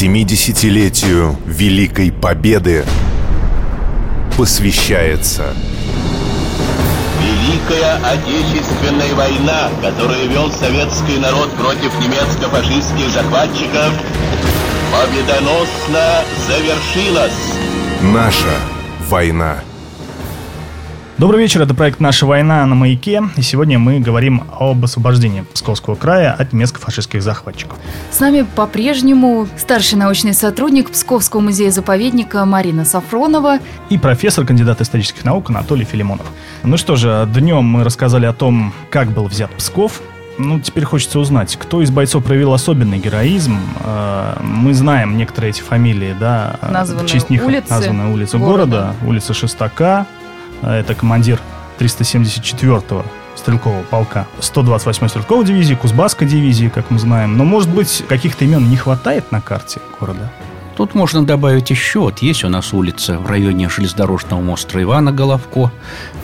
70-летию Великой Победы посвящается Великая Отечественная война, которую вел советский народ против немецко-фашистских захватчиков, победоносно завершилась. Наша война. Добрый вечер, это проект «Наша война» на «Маяке», и сегодня мы говорим об освобождении Псковского края от немецко-фашистских захватчиков. С нами по-прежнему старший научный сотрудник Псковского музея-заповедника Марина Сафронова и профессор, кандидат исторических наук Анатолий Филимонов. Ну что же, днем мы рассказали о том, как был взят Псков, ну, теперь хочется узнать, кто из бойцов проявил особенный героизм. Э, мы знаем некоторые эти фамилии, да, названы в честь них улицы названы улицы города. города, улица Шестака, э, это командир 374-го стрелкового полка, 128-й стрелковой дивизии, Кузбасской дивизии, как мы знаем. Но, может быть, каких-то имен не хватает на карте города? Тут можно добавить еще, вот есть у нас улица в районе железнодорожного моста Ивана Головко.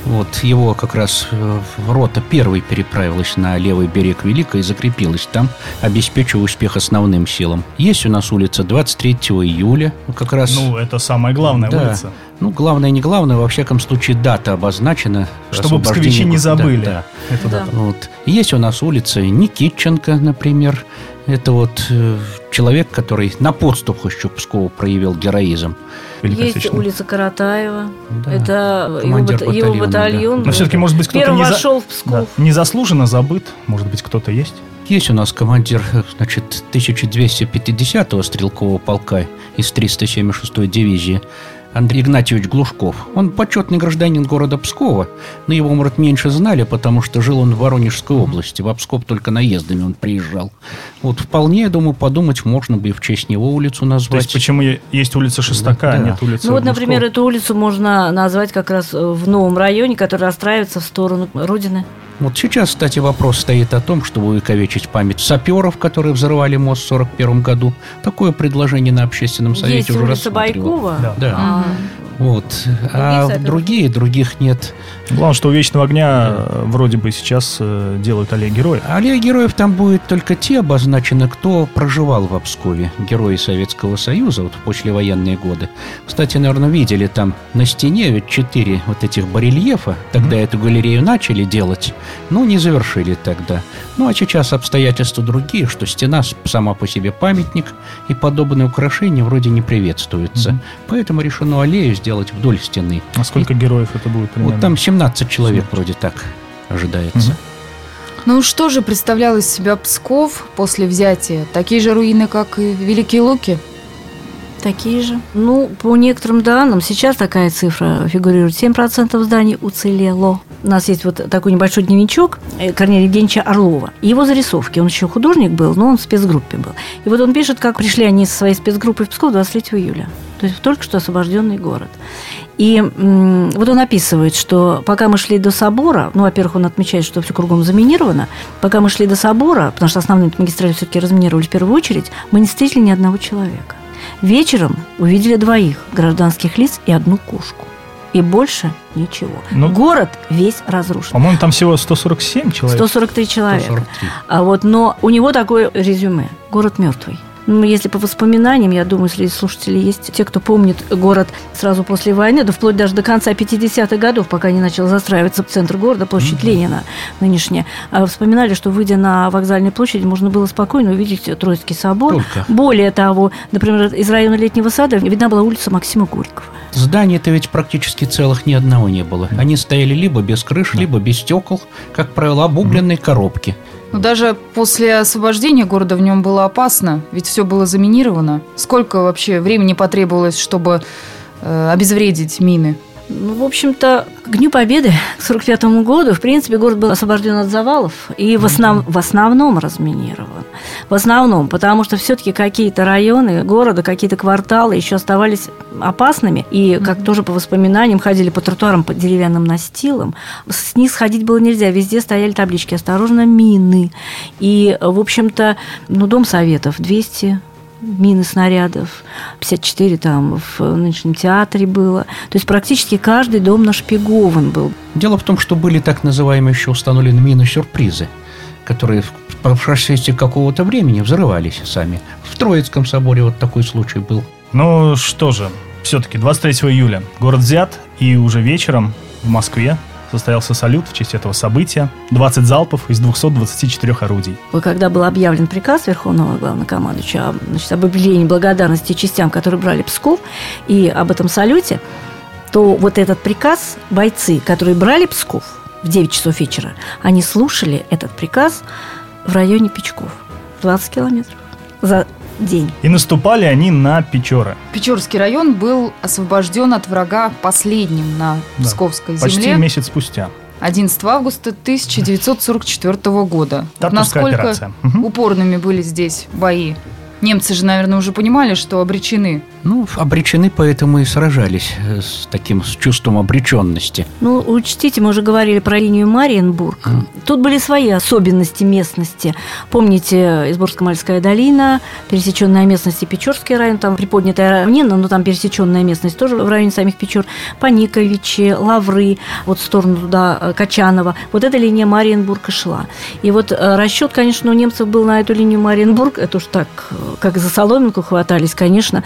Вот его как раз э, рота первой переправилась на левый берег Великой и закрепилась там, обеспечивая успех основным силам. Есть у нас улица 23 июля, как раз... Ну, это самая главная Да. улица. Ну, главное, не главное, во всяком случае, дата обозначена. Чтобы псковичи не забыли. Да, да. Да. Вот. Есть у нас улица Никитченко, например. Это вот э, человек, который на подступах еще Пскова проявил героизм. Есть улица Каратаева. Да. Это его, Командир его батальона, батальон. Но все-таки, может быть, кто-то не, за- в да, Псков. незаслуженно забыт. Может быть, кто-то есть. Есть у нас командир, значит, 1250-го стрелкового полка из 376-й дивизии Андрей Игнатьевич Глушков. Он почетный гражданин города Пскова, но его, может, меньше знали, потому что жил он в Воронежской области. В Псков только наездами он приезжал. Вот вполне, я думаю, подумать можно бы и в честь него улицу То назвать. есть, почему есть улица Шестака, а Да. нет улицы Ну вот, Глушкова? например, эту улицу можно назвать как раз э, в новом районе, который расстраивается в сторону Родины. Вот сейчас, кстати, вопрос стоит о том, чтобы увековечить память саперов, которые взрывали мост в 1941 году. Такое предложение на общественном совете Есть уже улица рассматривал. Байкова. Да. Да. А, Вот. А саперов? другие, других нет. Главное, что у Вечного огня э, вроде бы сейчас э, делают аллеи героев. Аллея героев там будет только те обозначены, кто проживал в Обскове. Герои Советского Союза вот в послевоенные годы. Кстати, наверное, видели там на стене ведь четыре вот этих барельефа. Тогда эту галерею начали делать, но не завершили тогда. Ну, а сейчас обстоятельства другие, что стена сама по себе памятник, и подобные украшения вроде не приветствуются. Мгм. Поэтому решено аллею сделать вдоль стены. А сколько героев это будет примерно? Вот там 17 человек вроде так ожидается. Мгм. Ну что же представлял из себя Псков после взятия? Такие же руины, как и Великие Луки? такие же. Ну, по некоторым данным, сейчас такая цифра фигурирует. 7% зданий уцелело. У нас есть вот такой небольшой дневничок э, Корнелия Евгеньевича Орлова. Его зарисовки. Он еще художник был, но он в спецгруппе был. И вот он пишет, как пришли они со своей спецгруппой в Псков 23 июля. То есть в только что освобожденный город. И вот он описывает, что пока мы шли до собора, ну, во-первых, он отмечает, что все кругом заминировано, пока мы шли до собора, потому что основные магистрали все-таки разминировали в первую очередь, мы не встретили ни одного человека. Вечером увидели двоих гражданских лиц и одну кошку. И больше ничего. Ну- Город весь разрушен. По-моему, там всего 147 человек. 143 человека. 143. А вот, но у него такое резюме. Город мертвый. Ну, если по воспоминаниям, я думаю, среди слушателей есть те, кто помнит город сразу после войны, да вплоть даже до конца 50-х годов, пока не начал застраиваться центр города, площадь Ленина нынешняя, а вспоминали, что, выйдя на вокзальной площади, можно было спокойно увидеть Троицкий собор. Только. Более того, например, из района Летнего сада видна была улица Максима Горького. Зданий-то ведь практически целых ни одного не было. Они стояли либо без крыш, либо без стекол, как правило, обугленные коробки. Но даже после освобождения города в нем было опасно, ведь все было заминировано. Сколько вообще времени потребовалось, чтобы э, обезвредить мины? Ну, в общем-то, к Дню Победы, к 45 году, в принципе, город был освобожден от завалов и в, основ- в основном разминирован. В основном, потому что все-таки какие-то районы города, какие-то кварталы еще оставались опасными. И, как тоже по воспоминаниям, ходили по тротуарам под деревянным настилом. С них сходить было нельзя. Везде стояли таблички «Осторожно, мины». И, в общем-то, ну, Дом Советов 200 мины снарядов, 54 там в нынешнем театре было. То есть практически каждый дом нашпигован был. Дело в том, что были так называемые еще установлены мины-сюрпризы. которые по прошествии какого-то времени взрывались сами. В Троицком соборе вот такой случай был. Ну что же, все-таки 23 июля город взят, и уже вечером в Москве состоялся салют в честь этого события. 20 залпов из 224 орудий. Когда был объявлен приказ Верховного Главнокомандующего значит, об объявлении благодарности частям, которые брали Псков, и об этом салюте, то вот этот приказ бойцы, которые брали Псков в 9 часов вечера, они слушали этот приказ в районе Печков. 20 километров за день. И наступали они на Печоры. Печорский район был освобожден от врага последним на Да. Псковской Почти земле месяц спустя. 11 августа 1944 года. Татарская Насколько операция. Упорными были здесь бои? Немцы же, наверное, уже понимали, что обречены. Ну, обречены, поэтому и сражались э, с таким с чувством обреченности. Ну, учтите, мы уже говорили про линию Мариенбург. Тут были свои особенности местности. Помните, Изборско-Мальская долина, пересеченная местность и Печорский район, там приподнятая равнина, но там пересеченная местность тоже в районе самих Печор. Паниковичи, Лавры, вот в сторону туда э, Качанова. Вот эта линия Мариенбурга шла. И вот э, расчет, конечно, у немцев был на эту линию Мариенбург, это уж так, как за соломинку хватались, конечно.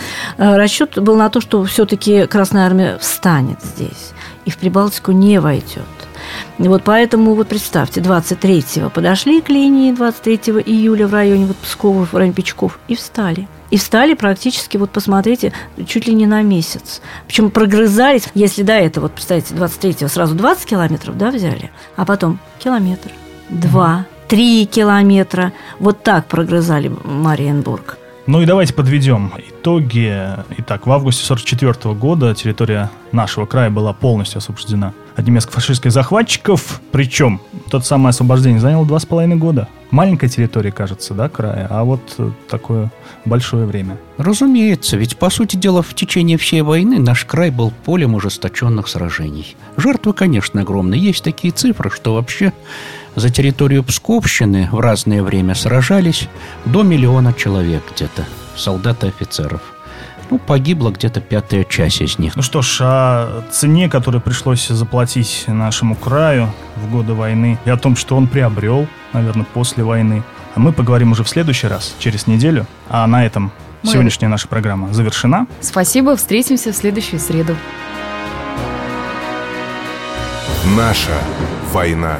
Э, Расчет был на то, что все-таки Красная Армия встанет здесь и в Прибалтику не войдет. Вот поэтому, вот представьте, 23-го подошли к линии 23 июля в районе вот Пскова, в районе Печков, и встали. И встали практически, вот посмотрите, чуть ли не на месяц. Причем прогрызались, если до этого, вот представьте, 23-го сразу 20 километров, да, взяли, а потом километр, два, три километра. Вот так прогрызали Мариенбург. Ну и давайте подведем итоги. Итак, в августе 44 года территория нашего края была полностью освобождена от немецко-фашистских захватчиков. Причем тот самое освобождение заняло два с половиной года. Маленькая территория, кажется, да, края, а вот э, такое большое время. Разумеется, ведь, по сути дела, в течение всей войны наш край был полем ужесточенных сражений. Жертвы, конечно, огромные. Есть такие цифры, что вообще за территорию Псковщины в разное время сражались до миллиона человек где-то, солдат и офицеров. Ну, погибла где-то пятая часть из них. Ну что ж, о цене, которую пришлось заплатить нашему краю в годы войны, и о том, что он приобрел, наверное, после войны, мы поговорим уже в следующий раз, через неделю. А на этом Мы- сегодняшняя наша программа завершена. Спасибо, встретимся в следующую среду. Наша война.